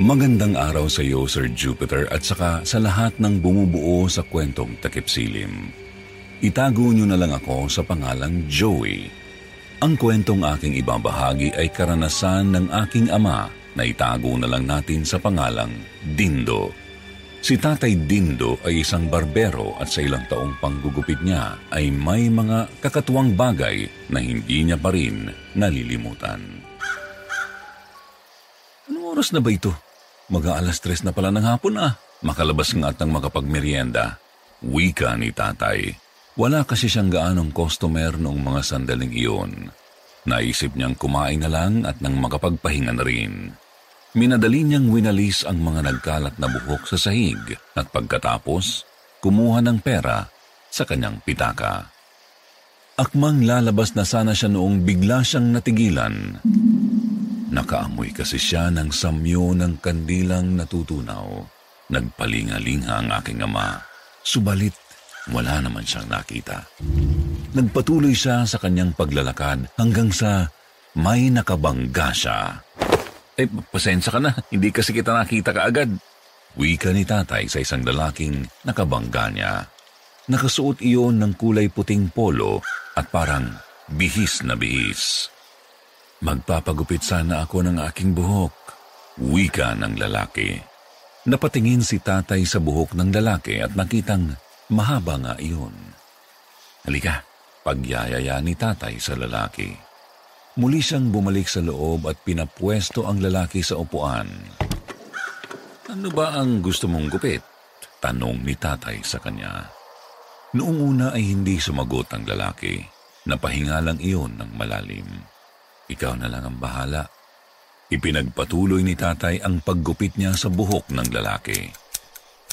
Magandang araw sa iyo, Sir Jupiter, at saka sa lahat ng bumubuo sa kwentong takip silim. Itago niyo na lang ako sa pangalang Joey. Ang kwentong aking ibabahagi ay karanasan ng aking ama na itago na lang natin sa pangalang Dindo. Si Tatay Dindo ay isang barbero at sa ilang taong panggugupit niya ay may mga kakatuwang bagay na hindi niya pa rin nalilimutan. Anong oras na ba ito? Mag-aalas tres na pala ng hapon ah. Makalabas nga at nang makapagmerienda. Wika ni tatay. Wala kasi siyang gaanong customer noong mga sandaling iyon. Naisip niyang kumain na lang at nang makapagpahinga na rin. Minadali niyang winalis ang mga nagkalat na buhok sa sahig at pagkatapos, kumuha ng pera sa kanyang pitaka. Akmang lalabas na sana siya noong bigla siyang natigilan. Nakaamoy kasi siya ng samyo ng kandilang natutunaw. Nagpalingalinga ang aking ama. Subalit, wala naman siyang nakita. Nagpatuloy siya sa kanyang paglalakad hanggang sa may nakabangga siya. Eh, pasensya ka na. Hindi kasi kita nakita kaagad. Wika ni tatay sa isang lalaking nakabangga niya. Nakasuot iyon ng kulay puting polo at parang bihis na bihis. Magpapagupit sana ako ng aking buhok. Wika ng lalaki. Napatingin si tatay sa buhok ng lalaki at nakitang mahaba nga iyon. Halika, pagyayaya ni tatay sa lalaki. Muli siyang bumalik sa loob at pinapwesto ang lalaki sa upuan. Ano ba ang gusto mong gupit? Tanong ni tatay sa kanya. Noong una ay hindi sumagot ang lalaki. Napahinga lang iyon ng malalim. Ikaw na lang ang bahala. Ipinagpatuloy ni tatay ang paggupit niya sa buhok ng lalaki.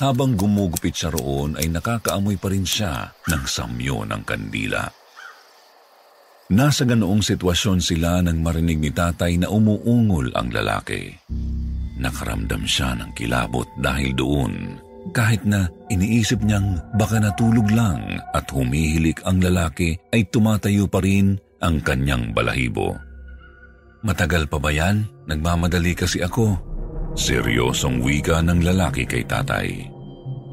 Habang gumugupit siya roon ay nakakaamoy pa rin siya ng samyo ng kandila. Nasa ganoong sitwasyon sila nang marinig ni tatay na umuungol ang lalaki. Nakaramdam siya ng kilabot dahil doon kahit na iniisip niyang baka natulog lang at humihilik ang lalaki ay tumatayo pa rin ang kanyang balahibo. Matagal pa ba yan? Nagmamadali kasi ako. Seryosong wika ng lalaki kay tatay.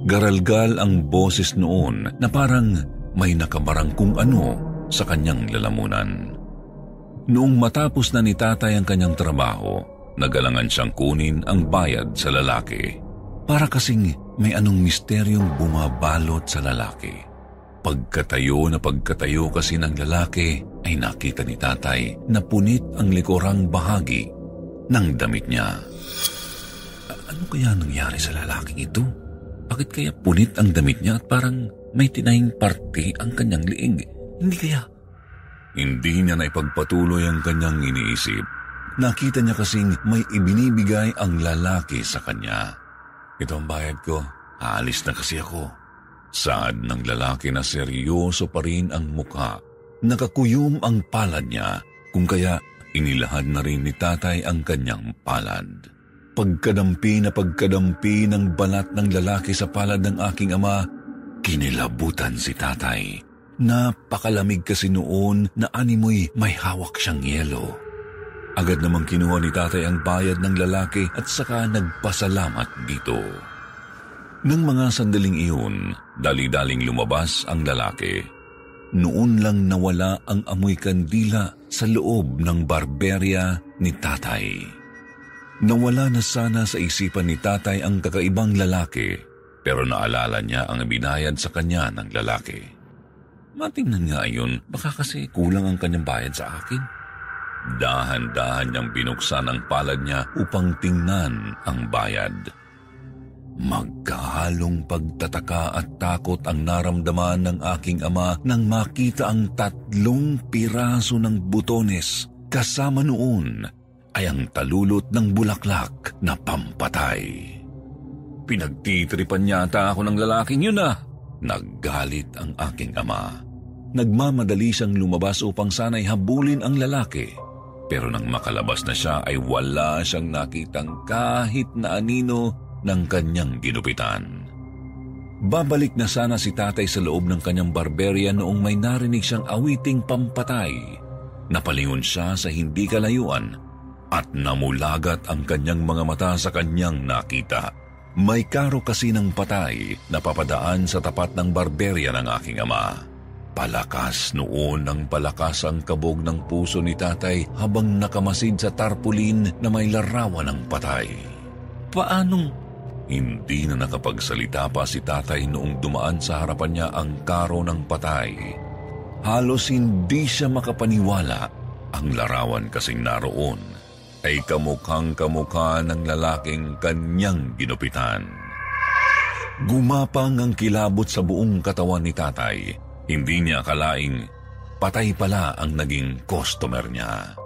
Garalgal ang boses noon na parang may nakabarang kung ano sa kanyang lalamunan. Noong matapos na ni tatay ang kanyang trabaho, nagalangan siyang kunin ang bayad sa lalaki. Para kasing may anong misteryong bumabalot sa lalaki. Pagkatayo na pagkatayo kasi ng lalaki ay nakita ni tatay na punit ang likurang bahagi ng damit niya. Ano kaya nangyari sa lalaking ito? Bakit kaya punit ang damit niya at parang may tinahing parte ang kanyang liig? Hindi kaya? Hindi niya na ipagpatuloy ang kanyang iniisip. Nakita niya kasing may ibinibigay ang lalaki sa kanya. Ito ang bayad ko. Aalis na kasi ako. Saad ng lalaki na seryoso pa rin ang mukha. Nakakuyom ang palad niya, kung kaya inilahad na rin ni tatay ang kanyang palad. Pagkadampi na pagkadampi ng balat ng lalaki sa palad ng aking ama, kinilabutan si tatay. Napakalamig kasi noon na animoy may hawak siyang yelo. Agad namang kinuha ni tatay ang bayad ng lalaki at saka nagpasalamat dito. Nang mga sandaling iyon, dali-daling lumabas ang lalaki. Noon lang nawala ang amoy kandila sa loob ng barberya ni tatay. Nawala na sana sa isipan ni tatay ang kakaibang lalaki, pero naalala niya ang binayad sa kanya ng lalaki. Matingnan nga yun, baka kasi kulang ang kanyang bayad sa akin. Dahan-dahan niyang binuksan ang palad niya upang tingnan ang bayad. Magkahalong pagtataka at takot ang naramdaman ng aking ama nang makita ang tatlong piraso ng butones kasama noon ay ang talulot ng bulaklak na pampatay. Pinagtitripan yata ako ng lalaking yun ah. Naggalit ang aking ama. Nagmamadali siyang lumabas upang sana'y habulin ang lalaki. Pero nang makalabas na siya ay wala siyang nakitang kahit na anino ng kanyang ginupitan. Babalik na sana si tatay sa loob ng kanyang barberya noong may narinig siyang awiting pampatay. Napalingon siya sa hindi kalayuan at namulagat ang kanyang mga mata sa kanyang nakita. May karo kasi ng patay na papadaan sa tapat ng barberya ng aking ama. Palakas noon ng palakas ang kabog ng puso ni tatay habang nakamasid sa tarpulin na may larawan ng patay. Paanong hindi na nakapagsalita pa si tatay noong dumaan sa harapan niya ang karo ng patay. Halos hindi siya makapaniwala ang larawan kasing naroon ay kamukhang kamukha ng lalaking kanyang ginupitan. Gumapang ang kilabot sa buong katawan ni tatay. Hindi niya akalaing patay pala ang naging customer niya.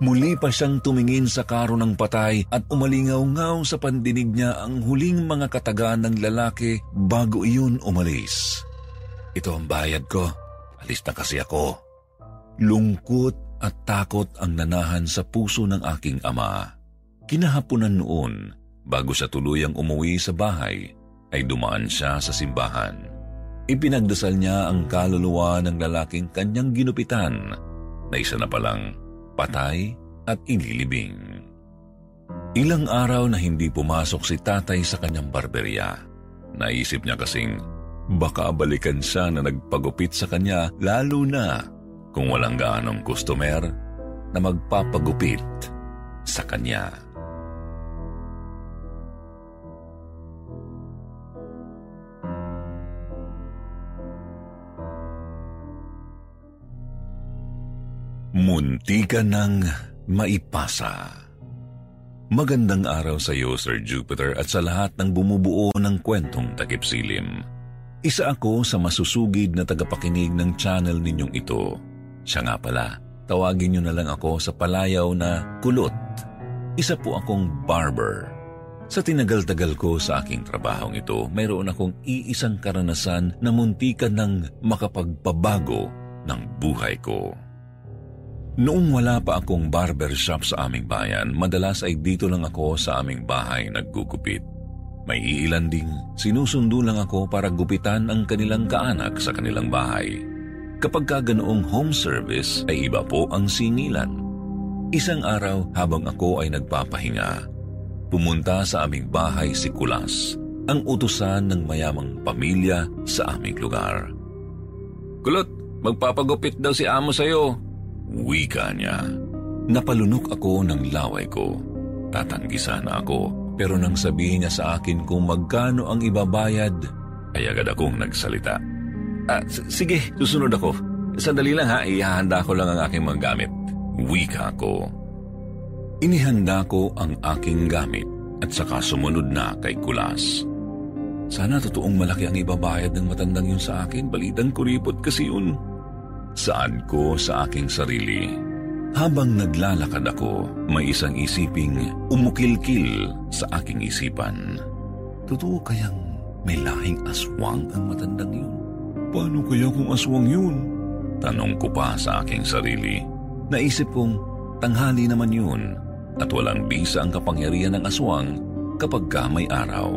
Muli pa siyang tumingin sa karo ng patay at umalingaw-ngaw sa pandinig niya ang huling mga katagaan ng lalaki bago iyon umalis. Ito ang bayad ko. Alis na kasi ako. Lungkot at takot ang nanahan sa puso ng aking ama. Kinahaponan noon, bago sa tuluyang umuwi sa bahay, ay dumaan siya sa simbahan. Ipinagdasal niya ang kaluluwa ng lalaking kanyang ginupitan na isa na palang patay at inilibing. Ilang araw na hindi pumasok si tatay sa kanyang barberya. Naisip niya kasing baka balikan siya na nagpagupit sa kanya lalo na kung walang gaanong customer na magpapagupit sa kanya. Munti ka ng maipasa. Magandang araw sa iyo, Sir Jupiter, at sa lahat ng bumubuo ng kwentong takip silim. Isa ako sa masusugid na tagapakinig ng channel ninyong ito. Siya nga pala, tawagin niyo na lang ako sa palayaw na kulot. Isa po akong barber. Sa tinagal-tagal ko sa aking trabahong ito, mayroon akong iisang karanasan na muntikan ng makapagpabago ng buhay ko. Noong wala pa akong barbershop sa aming bayan, madalas ay dito lang ako sa aming bahay naggugupit. May iilan ding sinusundo lang ako para gupitan ang kanilang kaanak sa kanilang bahay. Kapag ka ganoong home service ay iba po ang singilan. Isang araw habang ako ay nagpapahinga, pumunta sa aming bahay si Kulas, ang utusan ng mayamang pamilya sa aming lugar. Kulot, magpapagupit daw si amo sa'yo. Wika niya. Napalunok ako ng laway ko. Tatanggi sana ako, pero nang sabihin niya sa akin kung magkano ang ibabayad, ay agad akong nagsalita. Ah, sige, susunod ako. Sandali lang ha, ihahanda ko lang ang aking mga gamit. Wika ko. Inihanda ko ang aking gamit at saka sumunod na kay Kulas. Sana totoong malaki ang ibabayad ng matandang yun sa akin. Balitang kuripot kasi yun. Saan ko sa aking sarili. Habang naglalakad ako, may isang isiping umukilkil sa aking isipan. Totoo kayang may lahing aswang ang matandang yun? Paano kaya kung aswang yun? Tanong ko pa sa aking sarili. Naisip kong tanghali naman yun at walang bisa ang kapangyarihan ng aswang kapag ka may araw.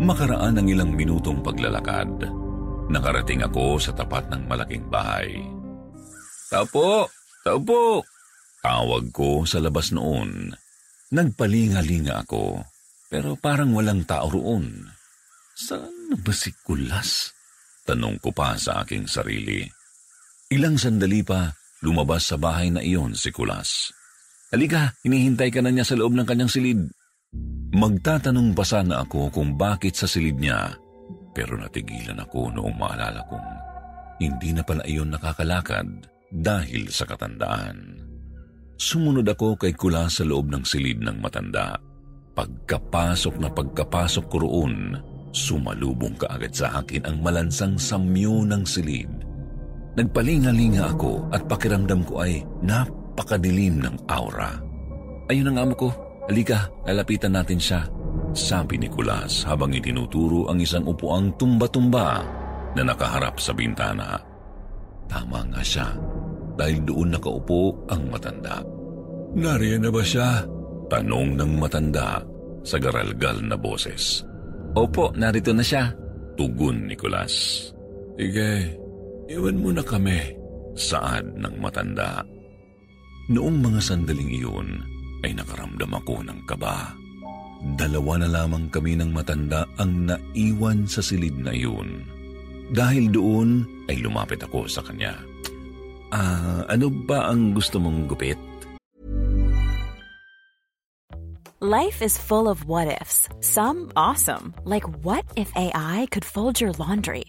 Makaraan ng ilang minutong paglalakad, Nakarating ako sa tapat ng malaking bahay. Tao po! Tao po! Tawag ko sa labas noon. Nagpalinga-linga ako, pero parang walang tao roon. Saan na ba si Kulas? Tanong ko pa sa aking sarili. Ilang sandali pa, lumabas sa bahay na iyon si Kulas. Halika, hinihintay ka na niya sa loob ng kanyang silid. Magtatanong pa sana ako kung bakit sa silid niya pero natigilan ako noong maalala kong hindi na pala iyon nakakalakad dahil sa katandaan. Sumunod ako kay Kula sa loob ng silid ng matanda. Pagkapasok na pagkapasok ko roon, sumalubong kaagad sa akin ang malansang samyo ng silid. Nagpalinga-linga ako at pakiramdam ko ay napakadilim ng aura. Ayun ang amo ko. Halika, lalapitan natin siya. Sabi ni Kulas habang itinuturo ang isang upuang tumba-tumba na nakaharap sa bintana. Tama nga siya dahil doon nakaupo ang matanda. Nariyan na ba siya? Tanong ng matanda sa garalgal na boses. Opo, narito na siya. Tugon ni Kulas. Sige, iwan mo na kami. Saad ng matanda. Noong mga sandaling iyon ay nakaramdam ako ng kaba. Dalawa na lamang kami ng matanda ang naiwan sa silid na iyon. Dahil doon ay lumapit ako sa kanya. Ah, ano ba ang gusto mong gupit? Life is full of what ifs. Some awesome, like what if AI could fold your laundry?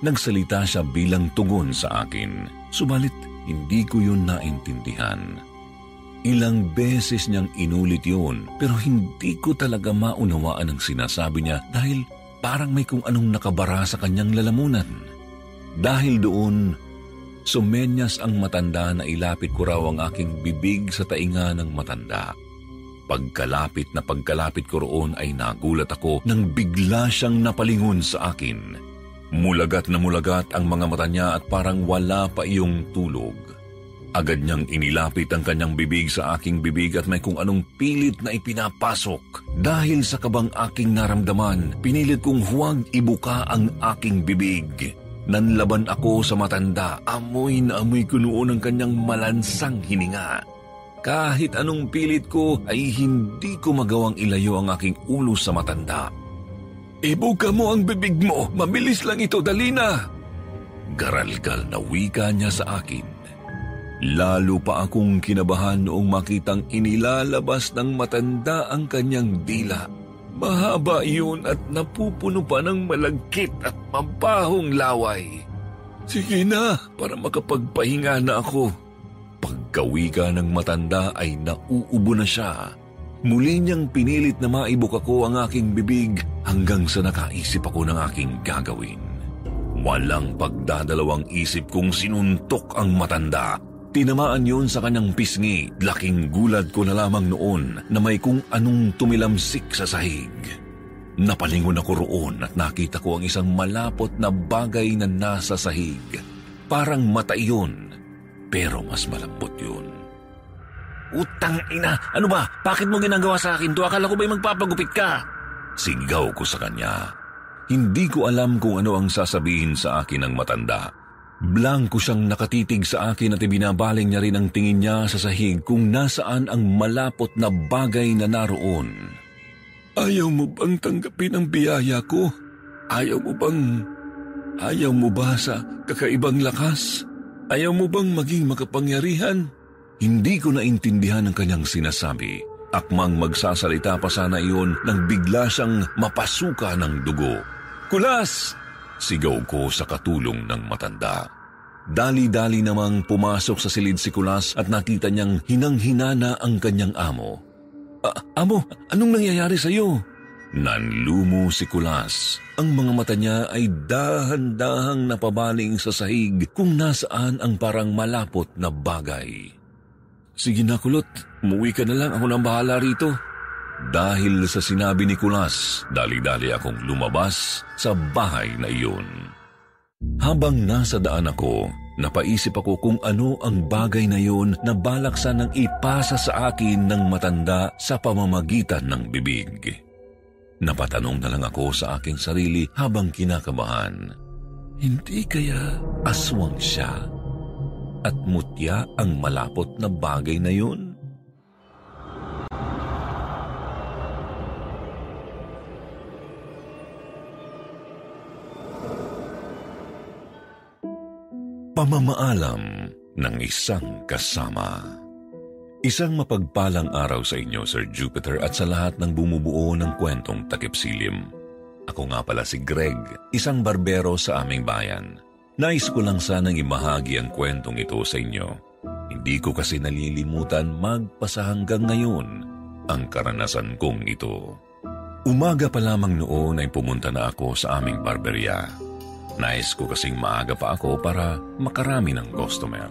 Nagsalita siya bilang tugon sa akin, subalit hindi ko yun naintindihan. Ilang beses niyang inulit yun pero hindi ko talaga maunawaan ang sinasabi niya dahil parang may kung anong nakabara sa kanyang lalamunan. Dahil doon, sumenyas ang matanda na ilapit ko raw ang aking bibig sa tainga ng matanda. Pagkalapit na pagkalapit ko roon ay nagulat ako nang bigla siyang napalingon sa akin. Mulagat na mulagat ang mga mata niya at parang wala pa iyong tulog. Agad niyang inilapit ang kanyang bibig sa aking bibig at may kung anong pilit na ipinapasok. Dahil sa kabang aking naramdaman, pinilit kong huwag ibuka ang aking bibig. Nanlaban ako sa matanda, amoy na amoy ko noon ang kanyang malansang hininga. Kahit anong pilit ko ay hindi ko magawang ilayo ang aking ulo sa matanda. Ibuka mo ang bibig mo. Mabilis lang ito, dali na. Garalgal na wika niya sa akin. Lalo pa akong kinabahan noong makitang inilalabas ng matanda ang kanyang dila. Mahaba iyon at napupuno pa ng malagkit at mabahong laway. Sige na, para makapagpahinga na ako. Pagkawika ng matanda ay nauubo na siya Muli niyang pinilit na maibok ako ang aking bibig hanggang sa nakaisip ako ng aking gagawin. Walang pagdadalawang isip kong sinuntok ang matanda. Tinamaan yun sa kanyang pisngi. Laking gulad ko na lamang noon na may kung anong tumilamsik sa sahig. Napalingon ako roon at nakita ko ang isang malapot na bagay na nasa sahig. Parang mata iyon, pero mas malambot yun. Utang ina! Ano ba? Bakit mo ginagawa sa akin to? Akala ko ba'y magpapagupit ka? Sigaw ko sa kanya. Hindi ko alam kung ano ang sasabihin sa akin ng matanda. Blanko siyang nakatitig sa akin at ibinabaling niya rin ang tingin niya sa sahig kung nasaan ang malapot na bagay na naroon. Ayaw mo bang tanggapin ang biyaya ko? Ayaw mo bang... Ayaw mo ba sa kakaibang lakas? Ayaw mo bang maging makapangyarihan? Hindi ko naintindihan ang kanyang sinasabi. Akmang magsasalita pa sana iyon nang bigla siyang mapasuka ng dugo. Kulas! Sigaw ko sa katulong ng matanda. Dali-dali namang pumasok sa silid si Kulas at nakita niyang hinang-hinana ang kanyang amo. amo, anong nangyayari sa iyo? Nanlumo si Kulas. Ang mga mata niya ay dahan-dahang napabaling sa sahig kung nasaan ang parang malapot na bagay. Sige na kulot, umuwi ka na lang, ako nang bahala rito. Dahil sa sinabi ni Kulas, dali-dali akong lumabas sa bahay na iyon. Habang nasa daan ako, Napaisip ako kung ano ang bagay na yun na balak sanang ipasa sa akin ng matanda sa pamamagitan ng bibig. Napatanong na lang ako sa aking sarili habang kinakabahan. Hindi kaya aswang siya at mutya ang malapot na bagay na yun? Pamamaalam ng isang kasama. Isang mapagpalang araw sa inyo, Sir Jupiter, at sa lahat ng bumubuo ng kwentong takipsilim. Ako nga pala si Greg, isang barbero sa aming bayan. Nais ko lang sanang imahagi ang kwentong ito sa inyo. Hindi ko kasi nalilimutan magpasa hanggang ngayon ang karanasan kong ito. Umaga pa lamang noon ay pumunta na ako sa aming barberya. Nais ko kasing maaga pa ako para makarami ng customer.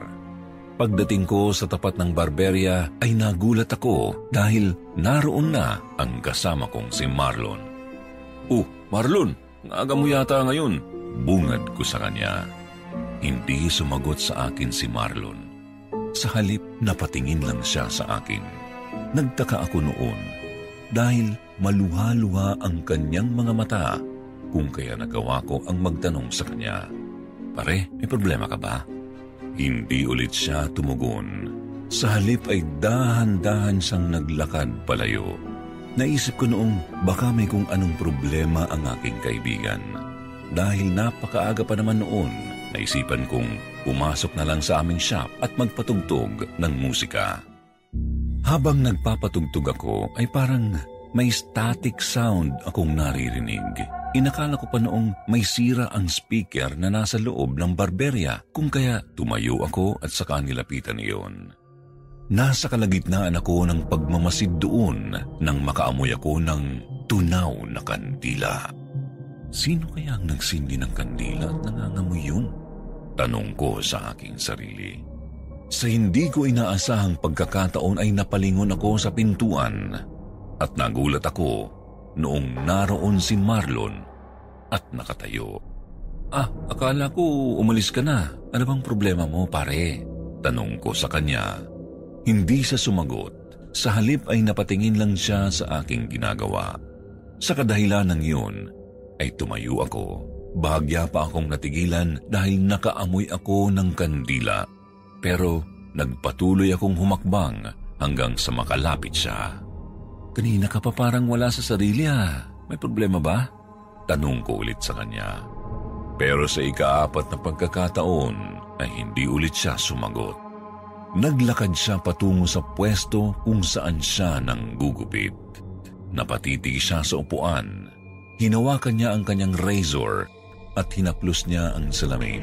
Pagdating ko sa tapat ng barberya ay nagulat ako dahil naroon na ang kasama kong si Marlon. Oh, Marlon, aga mo yata ngayon. Bungad ko sa kanya. Hindi sumagot sa akin si Marlon. Sa halip, napatingin lang siya sa akin. Nagtaka ako noon dahil maluha-luha ang kanyang mga mata kung kaya nagawa ko ang magtanong sa kanya. Pare, may problema ka ba? Hindi ulit siya tumugon. Sa halip ay dahan-dahan siyang naglakad palayo. Naisip ko noong baka may kung anong problema ang aking kaibigan. Dahil napakaaga pa naman noon, naisipan kong pumasok na lang sa aming shop at magpatugtog ng musika. Habang nagpapatugtog ako ay parang may static sound akong naririnig. Inakala ko pa noong may sira ang speaker na nasa loob ng barberya kung kaya tumayo ako at saka nilapitan iyon. Nasa kalagitnaan ako ng pagmamasid doon nang makaamoy ako ng tunaw na kandila. Sino kaya ang nagsindi ng kandila at nangangamoy yun? Tanong ko sa aking sarili. Sa hindi ko inaasahang pagkakataon ay napalingon ako sa pintuan at nagulat ako noong naroon si Marlon at nakatayo. Ah, akala ko umalis ka na. Ano bang problema mo, pare? Tanong ko sa kanya. Hindi siya sumagot. Sa halip ay napatingin lang siya sa aking ginagawa. Sa kadahilan ng iyon, ay tumayo ako. Bahagya pa akong natigilan dahil nakaamoy ako ng kandila. Pero nagpatuloy akong humakbang hanggang sa makalapit siya. Kanina ka pa parang wala sa sarili ha. May problema ba? Tanong ko ulit sa kanya. Pero sa ikaapat na pagkakataon ay hindi ulit siya sumagot. Naglakad siya patungo sa pwesto kung saan siya nang gugupit. Napatitig siya sa upuan. Hinawakan niya ang kanyang razor at hinaplos niya ang salamin.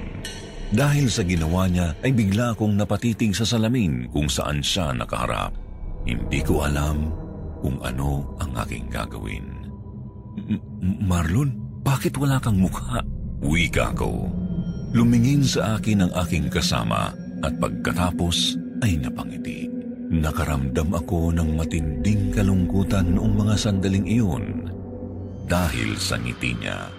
Dahil sa ginawa niya ay bigla akong napatitig sa salamin kung saan siya nakaharap. Hindi ko alam kung ano ang aking gagawin. Marlon, bakit wala kang mukha? Wika ko. Lumingin sa akin ang aking kasama at pagkatapos ay napangiti. Nakaramdam ako ng matinding kalungkutan noong mga sandaling iyon dahil sa ngiti niya.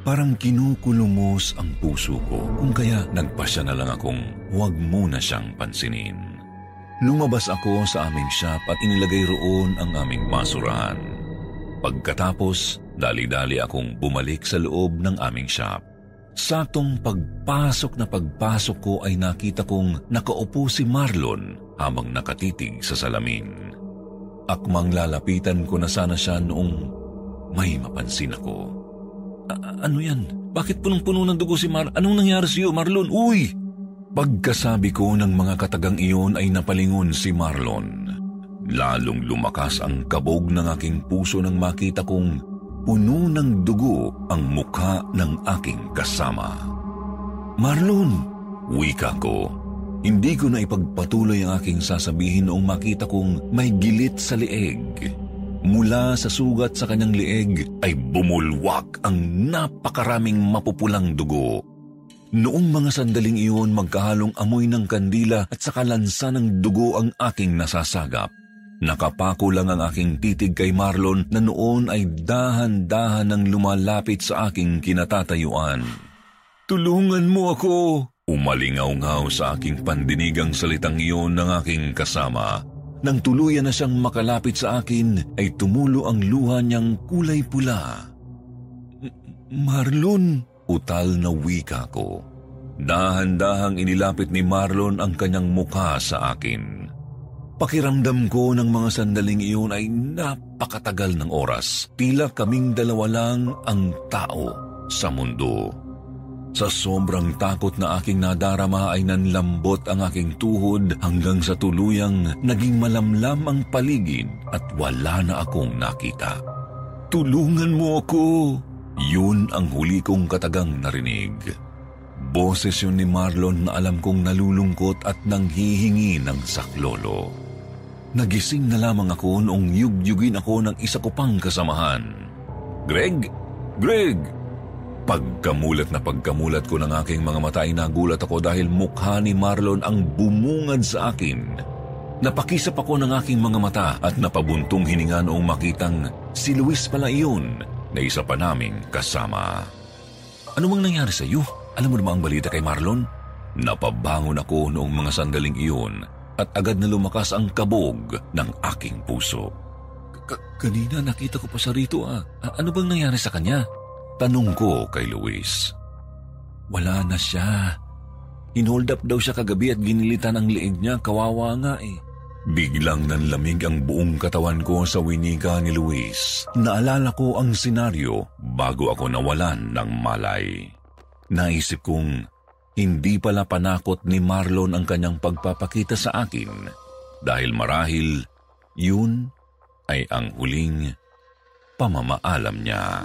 Parang kinukulumos ang puso ko kung kaya nagpasya na lang akong huwag muna siyang pansinin. Lumabas ako sa aming shop at inilagay roon ang aming basurahan. Pagkatapos, dali-dali akong bumalik sa loob ng aming shop. Saktong pagpasok na pagpasok ko ay nakita kong nakaupo si Marlon habang nakatitig sa salamin. Akmang lalapitan ko na sana siya noong may mapansin ako. ano yan? Bakit punong-puno ng dugo si Mar... Anong nangyari sa iyo, Marlon? Uy! Pagkasabi ko ng mga katagang iyon ay napalingon si Marlon. Lalong lumakas ang kabog ng aking puso nang makita kong puno ng dugo ang mukha ng aking kasama. Marlon, wika ko. Hindi ko na ipagpatuloy ang aking sasabihin noong makita kong may gilit sa lieg. Mula sa sugat sa kanyang lieg ay bumulwak ang napakaraming mapupulang dugo Noong mga sandaling iyon magkahalong amoy ng kandila at sa kalansa ng dugo ang aking nasasagap. Nakapako lang ang aking titig kay Marlon na noon ay dahan-dahan nang lumalapit sa aking kinatatayuan. Tulungan mo ako! Umalingaw-ngaw sa aking pandinig ang salitang iyon ng aking kasama. Nang tuluyan na siyang makalapit sa akin, ay tumulo ang luha niyang kulay pula. Marlon, utal na wika ko. Dahan-dahang inilapit ni Marlon ang kanyang mukha sa akin. Pakiramdam ko ng mga sandaling iyon ay napakatagal ng oras. Tila kaming dalawa lang ang tao sa mundo. Sa sobrang takot na aking nadarama ay nanlambot ang aking tuhod hanggang sa tuluyang naging malamlam ang paligid at wala na akong nakita. Tulungan mo ako! Yun ang huli kong katagang narinig. Boses yun ni Marlon na alam kong nalulungkot at nanghihingi ng saklolo. Nagising na lamang ako noong yugyugin ako ng isa ko pang kasamahan. Greg! Greg! Pagkamulat na pagkamulat ko ng aking mga mata ay nagulat ako dahil mukha ni Marlon ang bumungad sa akin. Napakisap ako ng aking mga mata at napabuntong hininga noong makitang si Luis pala iyon na isa pa naming kasama. Ano mang nangyari sa iyo? Alam mo na ang balita kay Marlon? Napabangon ako noong mga sandaling iyon at agad na lumakas ang kabog ng aking puso. Kanina nakita ko pa siya rito ah. Ano bang nangyari sa kanya? Tanong ko kay Luis. Wala na siya. Inhold up daw siya kagabi at ginilitan ang liig niya. Kawawa nga eh. Biglang nanlamig ang buong katawan ko sa winika ni Luis. Naalala ko ang senaryo bago ako nawalan ng malay. Naisip kong hindi pala panakot ni Marlon ang kanyang pagpapakita sa akin dahil marahil yun ay ang huling pamamaalam niya.